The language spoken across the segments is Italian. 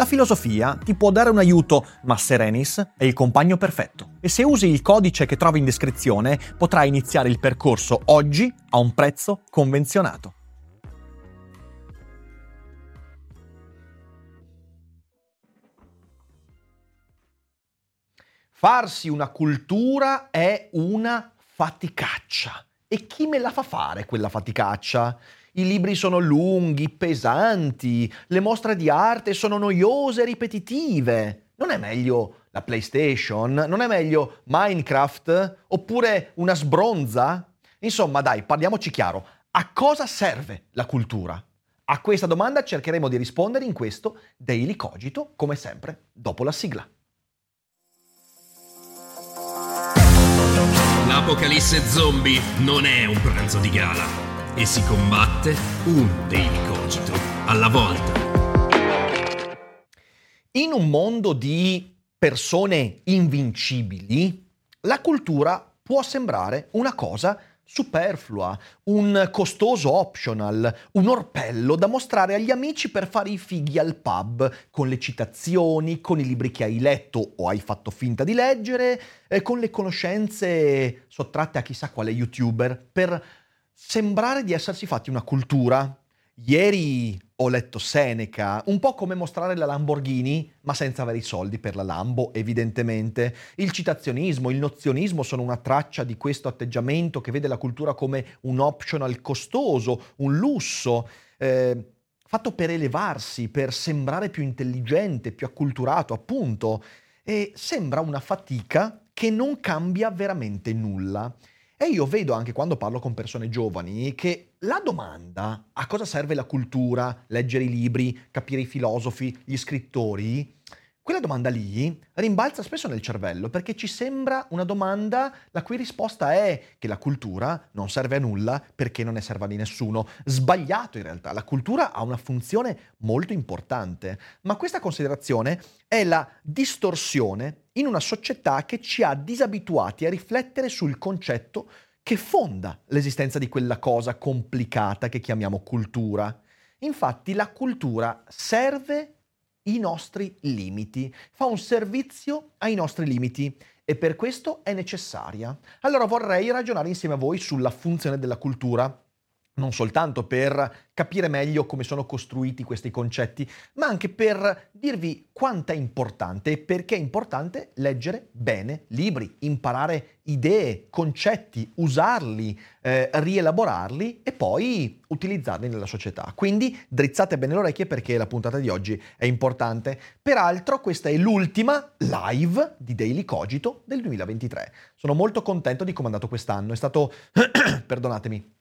La filosofia ti può dare un aiuto, ma Serenis è il compagno perfetto. E se usi il codice che trovi in descrizione, potrai iniziare il percorso oggi a un prezzo convenzionato. Farsi una cultura è una faticaccia. E chi me la fa fare quella faticaccia? I libri sono lunghi, pesanti, le mostre di arte sono noiose e ripetitive. Non è meglio la PlayStation? Non è meglio Minecraft? Oppure una sbronza? Insomma, dai, parliamoci chiaro. A cosa serve la cultura? A questa domanda cercheremo di rispondere in questo Daily Cogito, come sempre, dopo la sigla. L'apocalisse zombie non è un pranzo di gala e si combatte un daily cogito alla volta. In un mondo di persone invincibili, la cultura può sembrare una cosa superflua, un costoso optional, un orpello da mostrare agli amici per fare i fighi al pub, con le citazioni, con i libri che hai letto o hai fatto finta di leggere, eh, con le conoscenze sottratte a chissà quale youtuber, per sembrare di essersi fatti una cultura. Ieri ho letto Seneca, un po' come mostrare la Lamborghini, ma senza avere i soldi per la Lambo, evidentemente. Il citazionismo, il nozionismo sono una traccia di questo atteggiamento che vede la cultura come un optional costoso, un lusso, eh, fatto per elevarsi, per sembrare più intelligente, più acculturato, appunto. E sembra una fatica che non cambia veramente nulla. E io vedo anche quando parlo con persone giovani che la domanda a cosa serve la cultura, leggere i libri, capire i filosofi, gli scrittori, quella domanda lì rimbalza spesso nel cervello perché ci sembra una domanda la cui risposta è che la cultura non serve a nulla perché non ne serve a nessuno. Sbagliato in realtà, la cultura ha una funzione molto importante, ma questa considerazione è la distorsione in una società che ci ha disabituati a riflettere sul concetto che fonda l'esistenza di quella cosa complicata che chiamiamo cultura. Infatti la cultura serve i nostri limiti, fa un servizio ai nostri limiti e per questo è necessaria. Allora vorrei ragionare insieme a voi sulla funzione della cultura non soltanto per capire meglio come sono costruiti questi concetti, ma anche per dirvi quanto è importante e perché è importante leggere bene libri, imparare idee, concetti, usarli, eh, rielaborarli e poi utilizzarli nella società. Quindi drizzate bene le orecchie perché la puntata di oggi è importante. Peraltro questa è l'ultima live di Daily Cogito del 2023. Sono molto contento di come è andato quest'anno, è stato, perdonatemi,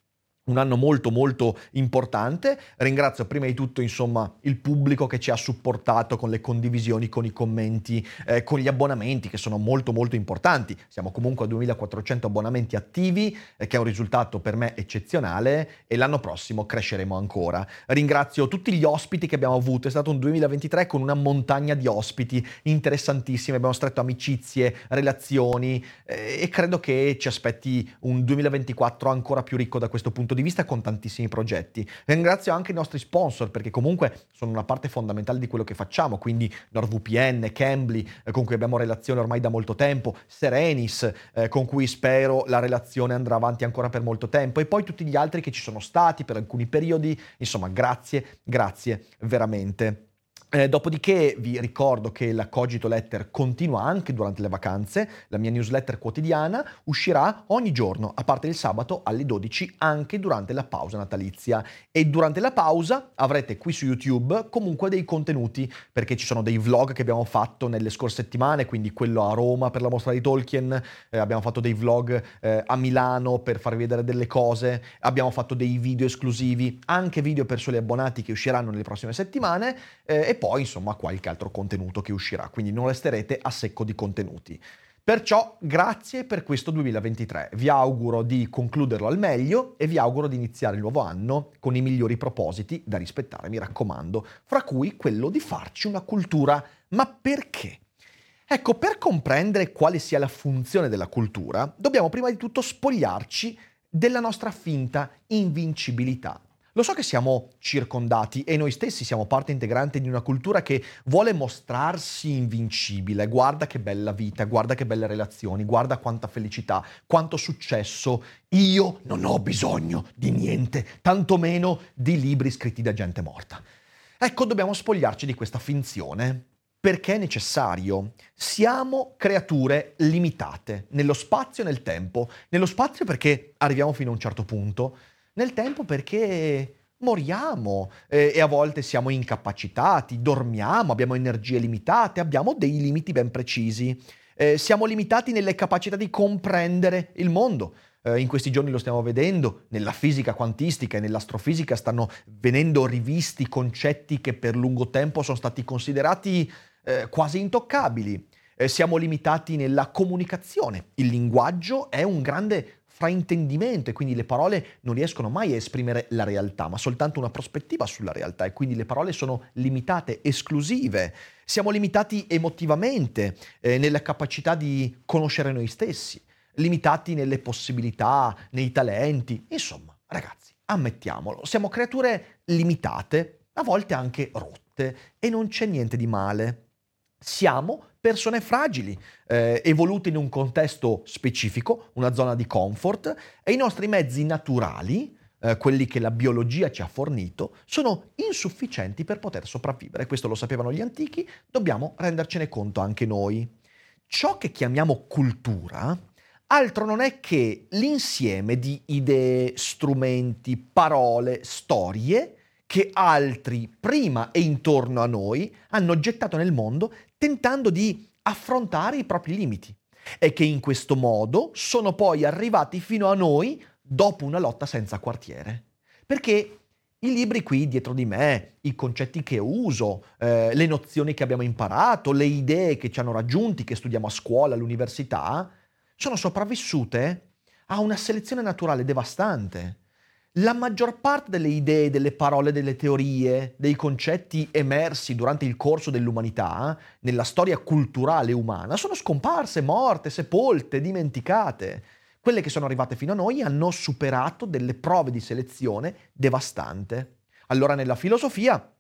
un anno molto molto importante. Ringrazio prima di tutto insomma il pubblico che ci ha supportato con le condivisioni, con i commenti, eh, con gli abbonamenti che sono molto molto importanti. Siamo comunque a 2400 abbonamenti attivi, eh, che è un risultato per me eccezionale e l'anno prossimo cresceremo ancora. Ringrazio tutti gli ospiti che abbiamo avuto, è stato un 2023 con una montagna di ospiti interessantissimi, abbiamo stretto amicizie, relazioni eh, e credo che ci aspetti un 2024 ancora più ricco da questo punto di vista di vista con tantissimi progetti. Ringrazio anche i nostri sponsor perché comunque sono una parte fondamentale di quello che facciamo, quindi NordVPN, Cambly, eh, con cui abbiamo relazione ormai da molto tempo, Serenis, eh, con cui spero la relazione andrà avanti ancora per molto tempo, e poi tutti gli altri che ci sono stati per alcuni periodi. Insomma, grazie, grazie veramente. Eh, dopodiché vi ricordo che la Cogito Letter continua anche durante le vacanze, la mia newsletter quotidiana uscirà ogni giorno, a parte il sabato alle 12, anche durante la pausa natalizia. E durante la pausa avrete qui su YouTube comunque dei contenuti, perché ci sono dei vlog che abbiamo fatto nelle scorse settimane, quindi quello a Roma per la mostra di Tolkien, eh, abbiamo fatto dei vlog eh, a Milano per farvi vedere delle cose, abbiamo fatto dei video esclusivi, anche video per soli abbonati che usciranno nelle prossime settimane eh, e poi insomma qualche altro contenuto che uscirà, quindi non resterete a secco di contenuti. Perciò grazie per questo 2023, vi auguro di concluderlo al meglio e vi auguro di iniziare il nuovo anno con i migliori propositi da rispettare, mi raccomando, fra cui quello di farci una cultura. Ma perché? Ecco, per comprendere quale sia la funzione della cultura, dobbiamo prima di tutto spogliarci della nostra finta invincibilità. Lo so che siamo circondati e noi stessi siamo parte integrante di una cultura che vuole mostrarsi invincibile. Guarda che bella vita, guarda che belle relazioni, guarda quanta felicità, quanto successo. Io non ho bisogno di niente, tantomeno di libri scritti da gente morta. Ecco, dobbiamo spogliarci di questa finzione perché è necessario. Siamo creature limitate nello spazio e nel tempo. Nello spazio perché arriviamo fino a un certo punto nel tempo perché moriamo eh, e a volte siamo incapacitati, dormiamo, abbiamo energie limitate, abbiamo dei limiti ben precisi. Eh, siamo limitati nelle capacità di comprendere il mondo. Eh, in questi giorni lo stiamo vedendo, nella fisica quantistica e nell'astrofisica stanno venendo rivisti concetti che per lungo tempo sono stati considerati eh, quasi intoccabili. Eh, siamo limitati nella comunicazione. Il linguaggio è un grande fraintendimento e quindi le parole non riescono mai a esprimere la realtà, ma soltanto una prospettiva sulla realtà e quindi le parole sono limitate, esclusive. Siamo limitati emotivamente eh, nella capacità di conoscere noi stessi, limitati nelle possibilità, nei talenti. Insomma, ragazzi, ammettiamolo, siamo creature limitate, a volte anche rotte e non c'è niente di male. Siamo persone fragili, eh, evolute in un contesto specifico, una zona di comfort, e i nostri mezzi naturali, eh, quelli che la biologia ci ha fornito, sono insufficienti per poter sopravvivere. Questo lo sapevano gli antichi, dobbiamo rendercene conto anche noi. Ciò che chiamiamo cultura altro non è che l'insieme di idee, strumenti, parole, storie che altri prima e intorno a noi hanno gettato nel mondo tentando di affrontare i propri limiti e che in questo modo sono poi arrivati fino a noi dopo una lotta senza quartiere. Perché i libri qui dietro di me, i concetti che uso, eh, le nozioni che abbiamo imparato, le idee che ci hanno raggiunti, che studiamo a scuola, all'università, sono sopravvissute a una selezione naturale devastante la maggior parte delle idee, delle parole, delle teorie, dei concetti emersi durante il corso dell'umanità, nella storia culturale umana, sono scomparse, morte, sepolte, dimenticate. Quelle che sono arrivate fino a noi hanno superato delle prove di selezione devastante. Allora nella filosofia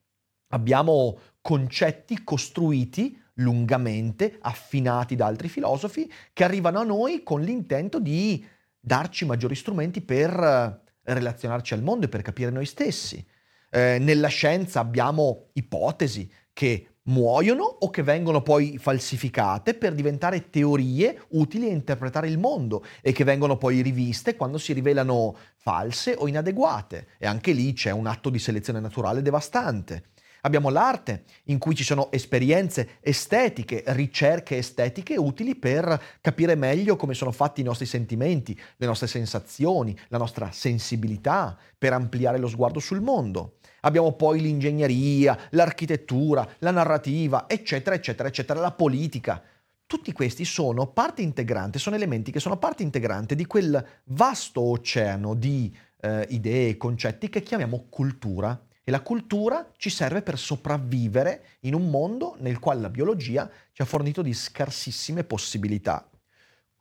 abbiamo concetti costruiti lungamente, affinati da altri filosofi, che arrivano a noi con l'intento di darci maggiori strumenti per relazionarci al mondo e per capire noi stessi. Eh, nella scienza abbiamo ipotesi che muoiono o che vengono poi falsificate per diventare teorie utili a interpretare il mondo e che vengono poi riviste quando si rivelano false o inadeguate. E anche lì c'è un atto di selezione naturale devastante. Abbiamo l'arte, in cui ci sono esperienze estetiche, ricerche estetiche utili per capire meglio come sono fatti i nostri sentimenti, le nostre sensazioni, la nostra sensibilità, per ampliare lo sguardo sul mondo. Abbiamo poi l'ingegneria, l'architettura, la narrativa, eccetera, eccetera, eccetera, la politica. Tutti questi sono parte integrante, sono elementi che sono parte integrante di quel vasto oceano di eh, idee concetti che chiamiamo cultura e la cultura ci serve per sopravvivere in un mondo nel quale la biologia ci ha fornito di scarsissime possibilità.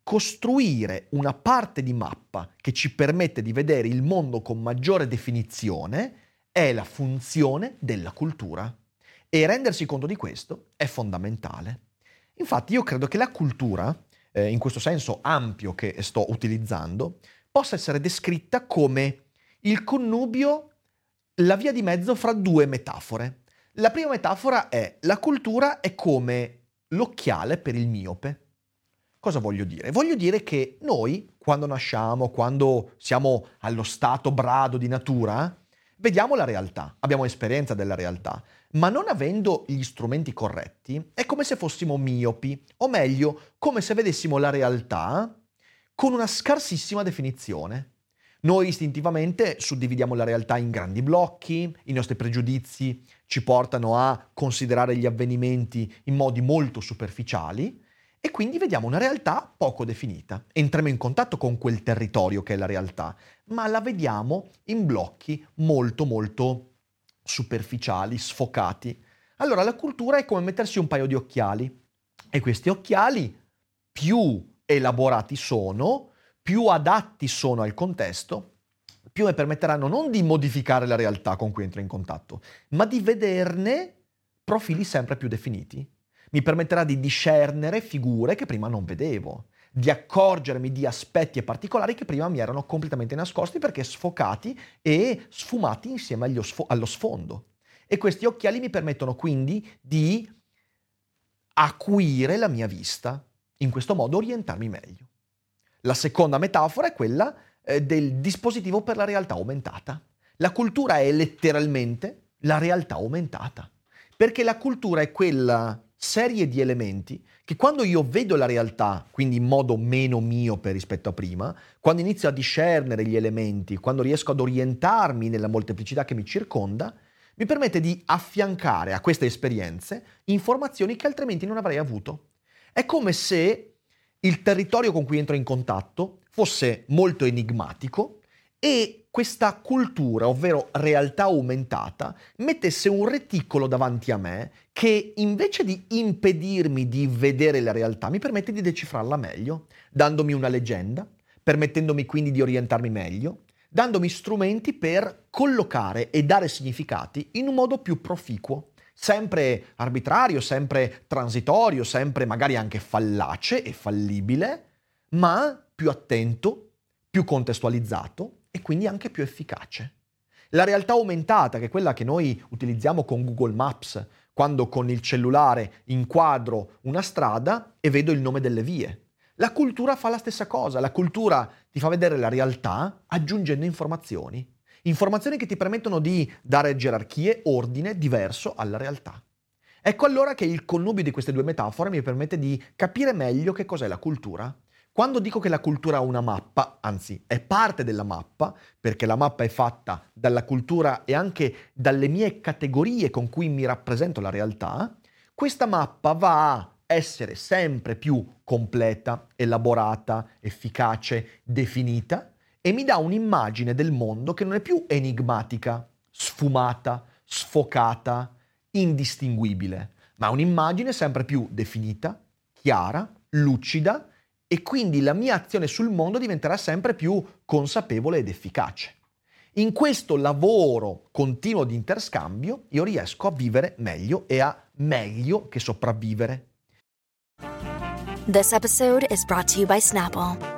Costruire una parte di mappa che ci permette di vedere il mondo con maggiore definizione è la funzione della cultura. E rendersi conto di questo è fondamentale. Infatti io credo che la cultura, eh, in questo senso ampio che sto utilizzando, possa essere descritta come il connubio la via di mezzo fra due metafore. La prima metafora è la cultura è come l'occhiale per il miope. Cosa voglio dire? Voglio dire che noi, quando nasciamo, quando siamo allo stato brado di natura, vediamo la realtà, abbiamo esperienza della realtà, ma non avendo gli strumenti corretti, è come se fossimo miopi, o meglio, come se vedessimo la realtà con una scarsissima definizione. Noi istintivamente suddividiamo la realtà in grandi blocchi, i nostri pregiudizi ci portano a considerare gli avvenimenti in modi molto superficiali e quindi vediamo una realtà poco definita. Entriamo in contatto con quel territorio che è la realtà, ma la vediamo in blocchi molto molto superficiali, sfocati. Allora la cultura è come mettersi un paio di occhiali e questi occhiali più elaborati sono, più adatti sono al contesto, più mi permetteranno non di modificare la realtà con cui entro in contatto, ma di vederne profili sempre più definiti. Mi permetterà di discernere figure che prima non vedevo, di accorgermi di aspetti e particolari che prima mi erano completamente nascosti perché sfocati e sfumati insieme sfo- allo sfondo. E questi occhiali mi permettono quindi di acuire la mia vista, in questo modo orientarmi meglio. La seconda metafora è quella eh, del dispositivo per la realtà aumentata. La cultura è letteralmente la realtà aumentata, perché la cultura è quella serie di elementi che quando io vedo la realtà, quindi in modo meno miope rispetto a prima, quando inizio a discernere gli elementi, quando riesco ad orientarmi nella molteplicità che mi circonda, mi permette di affiancare a queste esperienze informazioni che altrimenti non avrei avuto. È come se il territorio con cui entro in contatto fosse molto enigmatico e questa cultura, ovvero realtà aumentata, mettesse un reticolo davanti a me che invece di impedirmi di vedere la realtà, mi permette di decifrarla meglio, dandomi una leggenda, permettendomi quindi di orientarmi meglio, dandomi strumenti per collocare e dare significati in un modo più proficuo, sempre arbitrario, sempre transitorio, sempre magari anche fallace e fallibile, ma più attento, più contestualizzato e quindi anche più efficace. La realtà aumentata, che è quella che noi utilizziamo con Google Maps, quando con il cellulare inquadro una strada e vedo il nome delle vie. La cultura fa la stessa cosa, la cultura ti fa vedere la realtà aggiungendo informazioni, informazioni che ti permettono di dare gerarchie, ordine diverso alla realtà. Ecco allora che il connubio di queste due metafore mi permette di capire meglio che cos'è la cultura quando dico che la cultura ha una mappa, anzi è parte della mappa, perché la mappa è fatta dalla cultura e anche dalle mie categorie con cui mi rappresento la realtà, questa mappa va a essere sempre più completa, elaborata, efficace, definita e mi dà un'immagine del mondo che non è più enigmatica, sfumata, sfocata, indistinguibile, ma un'immagine sempre più definita, chiara, lucida e quindi la mia azione sul mondo diventerà sempre più consapevole ed efficace. In questo lavoro continuo di interscambio io riesco a vivere meglio e a meglio che sopravvivere. This episode is brought to you by Snapple.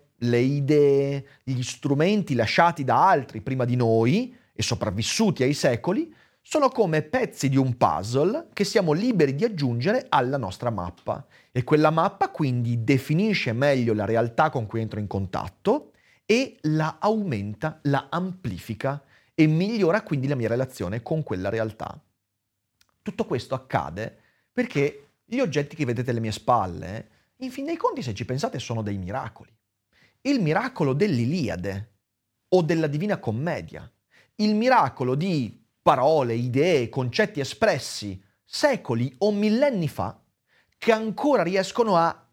le idee, gli strumenti lasciati da altri prima di noi e sopravvissuti ai secoli sono come pezzi di un puzzle che siamo liberi di aggiungere alla nostra mappa. E quella mappa quindi definisce meglio la realtà con cui entro in contatto e la aumenta, la amplifica e migliora quindi la mia relazione con quella realtà. Tutto questo accade perché gli oggetti che vedete alle mie spalle, in fin dei conti, se ci pensate, sono dei miracoli. Il miracolo dell'Iliade o della Divina Commedia, il miracolo di parole, idee, concetti espressi secoli o millenni fa che ancora riescono a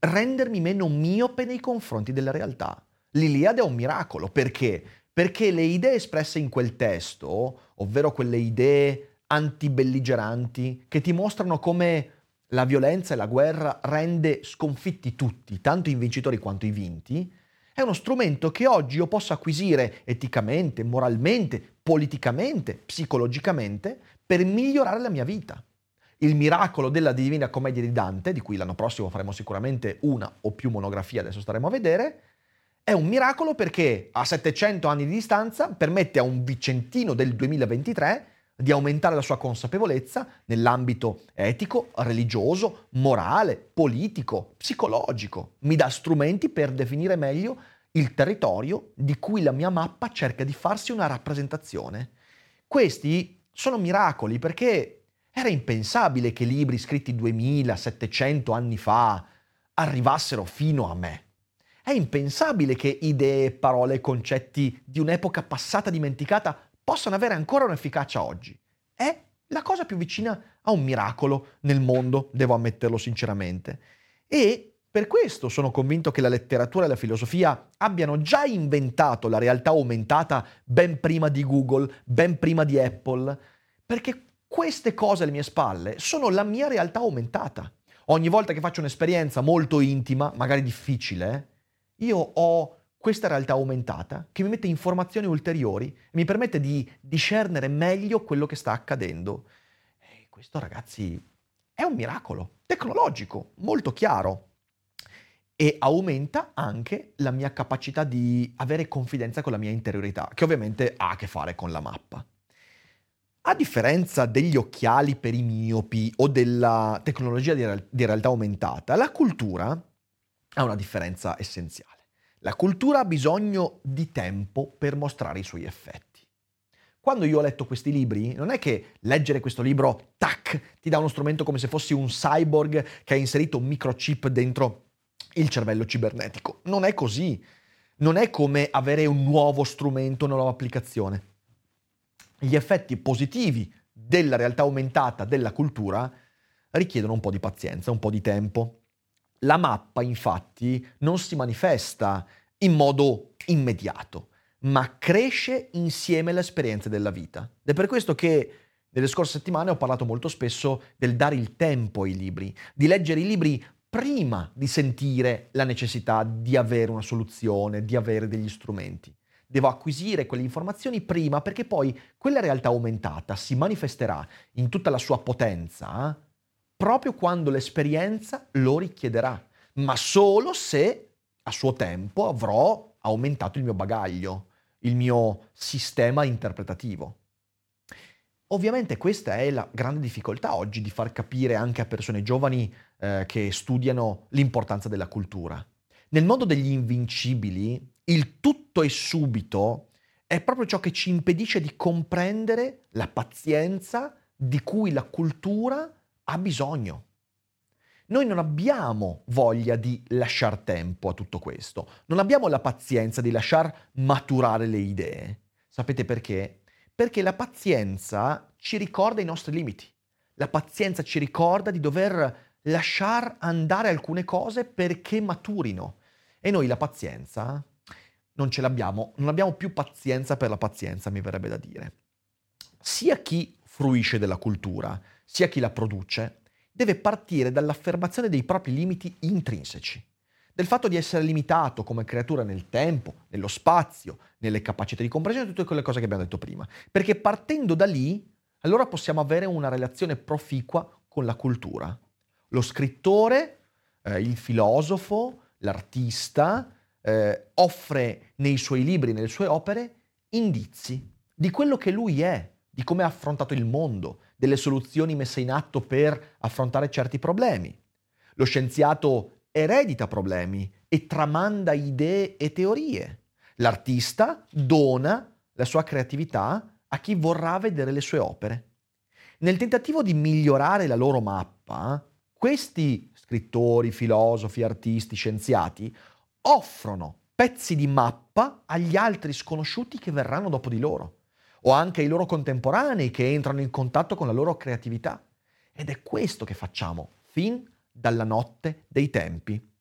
rendermi meno miope nei confronti della realtà. L'Iliade è un miracolo perché? Perché le idee espresse in quel testo, ovvero quelle idee antibelligeranti che ti mostrano come la violenza e la guerra rende sconfitti tutti, tanto i vincitori quanto i vinti, è uno strumento che oggi io posso acquisire eticamente, moralmente, politicamente, psicologicamente per migliorare la mia vita. Il miracolo della Divina Commedia di Dante, di cui l'anno prossimo faremo sicuramente una o più monografie, adesso staremo a vedere, è un miracolo perché a 700 anni di distanza permette a un vicentino del 2023 di aumentare la sua consapevolezza nell'ambito etico, religioso, morale, politico, psicologico. Mi dà strumenti per definire meglio il territorio di cui la mia mappa cerca di farsi una rappresentazione. Questi sono miracoli perché era impensabile che libri scritti 2700 anni fa arrivassero fino a me. È impensabile che idee, parole e concetti di un'epoca passata dimenticata possano avere ancora un'efficacia oggi. È la cosa più vicina a un miracolo nel mondo, devo ammetterlo sinceramente. E per questo sono convinto che la letteratura e la filosofia abbiano già inventato la realtà aumentata ben prima di Google, ben prima di Apple, perché queste cose alle mie spalle sono la mia realtà aumentata. Ogni volta che faccio un'esperienza molto intima, magari difficile, io ho questa realtà aumentata che mi mette informazioni ulteriori e mi permette di discernere meglio quello che sta accadendo. E questo, ragazzi, è un miracolo tecnologico, molto chiaro. E aumenta anche la mia capacità di avere confidenza con la mia interiorità, che ovviamente ha a che fare con la mappa. A differenza degli occhiali per i miopi o della tecnologia di, real- di realtà aumentata, la cultura ha una differenza essenziale. La cultura ha bisogno di tempo per mostrare i suoi effetti. Quando io ho letto questi libri, non è che leggere questo libro, tac, ti dà uno strumento come se fossi un cyborg che ha inserito un microchip dentro il cervello cibernetico. Non è così. Non è come avere un nuovo strumento, una nuova applicazione. Gli effetti positivi della realtà aumentata della cultura richiedono un po' di pazienza, un po' di tempo. La mappa infatti non si manifesta in modo immediato, ma cresce insieme alle esperienze della vita. Ed è per questo che nelle scorse settimane ho parlato molto spesso del dare il tempo ai libri, di leggere i libri prima di sentire la necessità di avere una soluzione, di avere degli strumenti. Devo acquisire quelle informazioni prima perché poi quella realtà aumentata si manifesterà in tutta la sua potenza proprio quando l'esperienza lo richiederà, ma solo se a suo tempo avrò aumentato il mio bagaglio, il mio sistema interpretativo. Ovviamente questa è la grande difficoltà oggi di far capire anche a persone giovani eh, che studiano l'importanza della cultura. Nel mondo degli invincibili, il tutto e subito è proprio ciò che ci impedisce di comprendere la pazienza di cui la cultura ha bisogno. Noi non abbiamo voglia di lasciare tempo a tutto questo, non abbiamo la pazienza di lasciar maturare le idee. Sapete perché? Perché la pazienza ci ricorda i nostri limiti. La pazienza ci ricorda di dover lasciar andare alcune cose perché maturino. E noi la pazienza non ce l'abbiamo, non abbiamo più pazienza per la pazienza, mi verrebbe da dire. Sia chi fruisce della cultura, sia chi la produce, deve partire dall'affermazione dei propri limiti intrinseci, del fatto di essere limitato come creatura nel tempo, nello spazio, nelle capacità di comprensione, tutte quelle cose che abbiamo detto prima. Perché partendo da lì, allora possiamo avere una relazione proficua con la cultura. Lo scrittore, eh, il filosofo, l'artista, eh, offre nei suoi libri, nelle sue opere, indizi di quello che lui è, di come ha affrontato il mondo, delle soluzioni messe in atto per affrontare certi problemi. Lo scienziato eredita problemi e tramanda idee e teorie. L'artista dona la sua creatività a chi vorrà vedere le sue opere. Nel tentativo di migliorare la loro mappa, questi scrittori, filosofi, artisti, scienziati offrono pezzi di mappa agli altri sconosciuti che verranno dopo di loro o anche ai loro contemporanei che entrano in contatto con la loro creatività. Ed è questo che facciamo fin dalla notte dei tempi.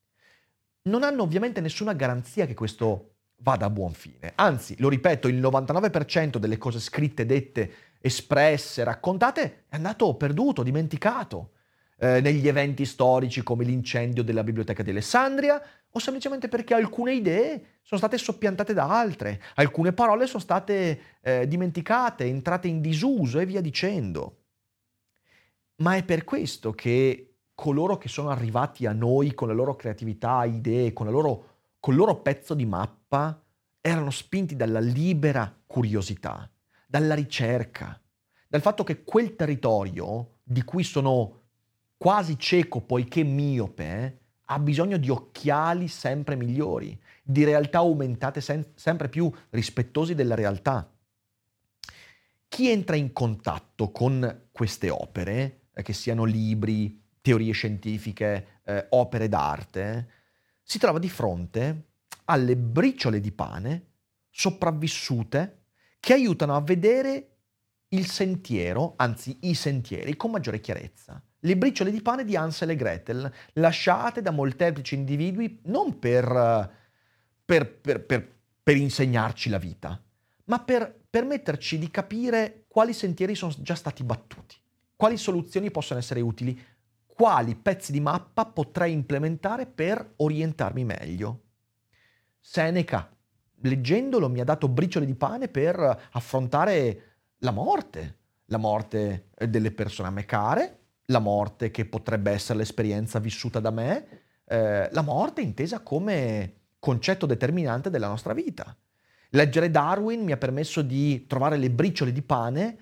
Non hanno ovviamente nessuna garanzia che questo vada a buon fine. Anzi, lo ripeto, il 99% delle cose scritte, dette espresse, raccontate, è andato perduto, dimenticato. Eh, negli eventi storici come l'incendio della biblioteca di Alessandria, o semplicemente perché alcune idee sono state soppiantate da altre, alcune parole sono state eh, dimenticate, entrate in disuso e via dicendo. Ma è per questo che coloro che sono arrivati a noi con la loro creatività, idee, con, loro, con il loro pezzo di mappa, erano spinti dalla libera curiosità, dalla ricerca, dal fatto che quel territorio di cui sono quasi cieco poiché miope, ha bisogno di occhiali sempre migliori, di realtà aumentate sen- sempre più rispettosi della realtà. Chi entra in contatto con queste opere, eh, che siano libri, teorie scientifiche, eh, opere d'arte, si trova di fronte alle briciole di pane sopravvissute che aiutano a vedere il sentiero, anzi i sentieri, con maggiore chiarezza le briciole di pane di Hansel e Gretel, lasciate da molteplici individui non per, per, per, per insegnarci la vita, ma per permetterci di capire quali sentieri sono già stati battuti, quali soluzioni possono essere utili, quali pezzi di mappa potrei implementare per orientarmi meglio. Seneca, leggendolo, mi ha dato briciole di pane per affrontare la morte, la morte delle persone a me care, la morte che potrebbe essere l'esperienza vissuta da me, eh, la morte intesa come concetto determinante della nostra vita. Leggere Darwin mi ha permesso di trovare le briciole di pane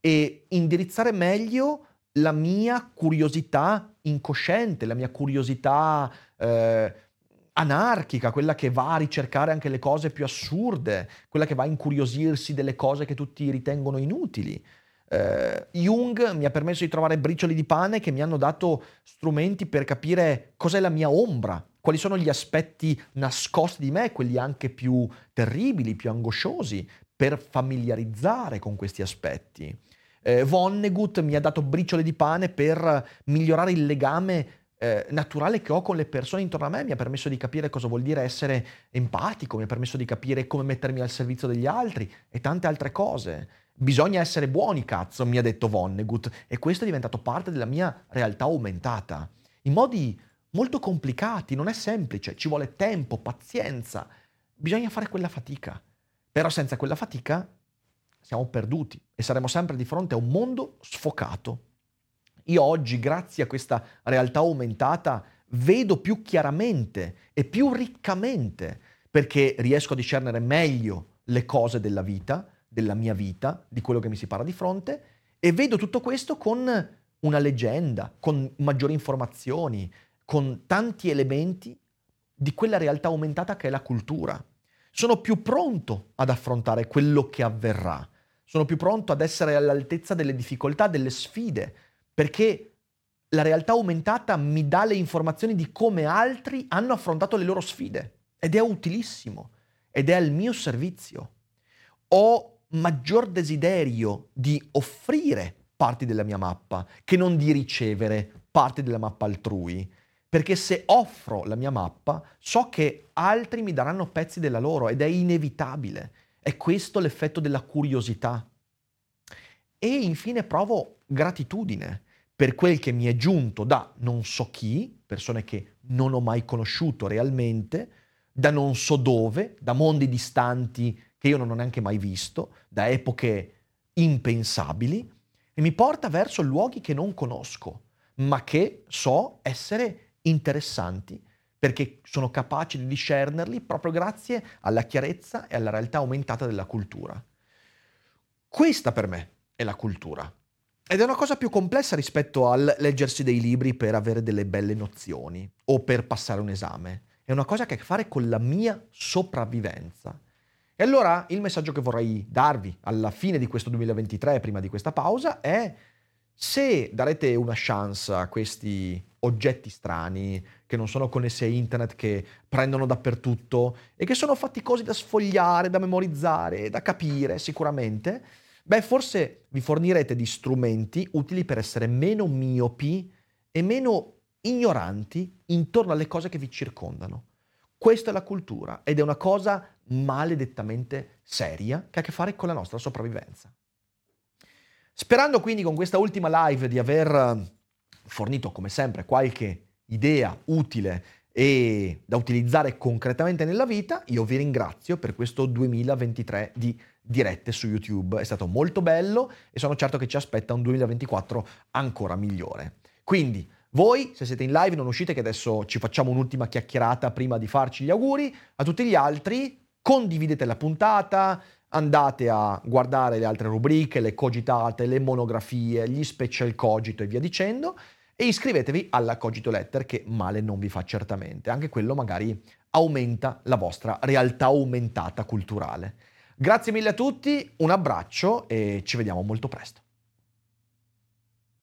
e indirizzare meglio la mia curiosità incosciente, la mia curiosità eh, anarchica, quella che va a ricercare anche le cose più assurde, quella che va a incuriosirsi delle cose che tutti ritengono inutili. Uh, Jung mi ha permesso di trovare bricioli di pane che mi hanno dato strumenti per capire cos'è la mia ombra, quali sono gli aspetti nascosti di me, quelli anche più terribili, più angosciosi, per familiarizzare con questi aspetti. Uh, Vonnegut mi ha dato briciole di pane per migliorare il legame eh, naturale che ho con le persone intorno a me, mi ha permesso di capire cosa vuol dire essere empatico, mi ha permesso di capire come mettermi al servizio degli altri e tante altre cose. Bisogna essere buoni, cazzo, mi ha detto Vonnegut, e questo è diventato parte della mia realtà aumentata. In modi molto complicati, non è semplice, ci vuole tempo, pazienza, bisogna fare quella fatica. Però senza quella fatica siamo perduti e saremo sempre di fronte a un mondo sfocato. Io oggi, grazie a questa realtà aumentata, vedo più chiaramente e più riccamente perché riesco a discernere meglio le cose della vita, della mia vita, di quello che mi si parla di fronte, e vedo tutto questo con una leggenda, con maggiori informazioni, con tanti elementi di quella realtà aumentata che è la cultura. Sono più pronto ad affrontare quello che avverrà, sono più pronto ad essere all'altezza delle difficoltà, delle sfide, perché la realtà aumentata mi dà le informazioni di come altri hanno affrontato le loro sfide ed è utilissimo ed è al mio servizio. Ho maggior desiderio di offrire parti della mia mappa che non di ricevere parti della mappa altrui. Perché se offro la mia mappa, so che altri mi daranno pezzi della loro ed è inevitabile. È questo l'effetto della curiosità. E infine provo gratitudine per quel che mi è giunto da non so chi, persone che non ho mai conosciuto realmente, da non so dove, da mondi distanti che io non ho neanche mai visto, da epoche impensabili, e mi porta verso luoghi che non conosco, ma che so essere interessanti perché sono capace di discernerli proprio grazie alla chiarezza e alla realtà aumentata della cultura. Questa per me è la cultura. Ed è una cosa più complessa rispetto al leggersi dei libri per avere delle belle nozioni o per passare un esame. È una cosa che ha a che fare con la mia sopravvivenza. E allora il messaggio che vorrei darvi alla fine di questo 2023, prima di questa pausa, è se darete una chance a questi oggetti strani che non sono connessi a internet, che prendono dappertutto e che sono fatti così da sfogliare, da memorizzare, da capire sicuramente, beh forse vi fornirete di strumenti utili per essere meno miopi e meno ignoranti intorno alle cose che vi circondano. Questa è la cultura ed è una cosa maledettamente seria che ha a che fare con la nostra sopravvivenza. Sperando quindi con questa ultima live di aver fornito come sempre qualche idea utile e da utilizzare concretamente nella vita, io vi ringrazio per questo 2023 di dirette su YouTube. È stato molto bello e sono certo che ci aspetta un 2024 ancora migliore. Quindi, voi, se siete in live, non uscite che adesso ci facciamo un'ultima chiacchierata prima di farci gli auguri. A tutti gli altri, condividete la puntata, andate a guardare le altre rubriche, le cogitate, le monografie, gli special cogito e via dicendo e iscrivetevi alla Cogito Letter che male non vi fa certamente, anche quello magari aumenta la vostra realtà aumentata culturale. Grazie mille a tutti, un abbraccio e ci vediamo molto presto.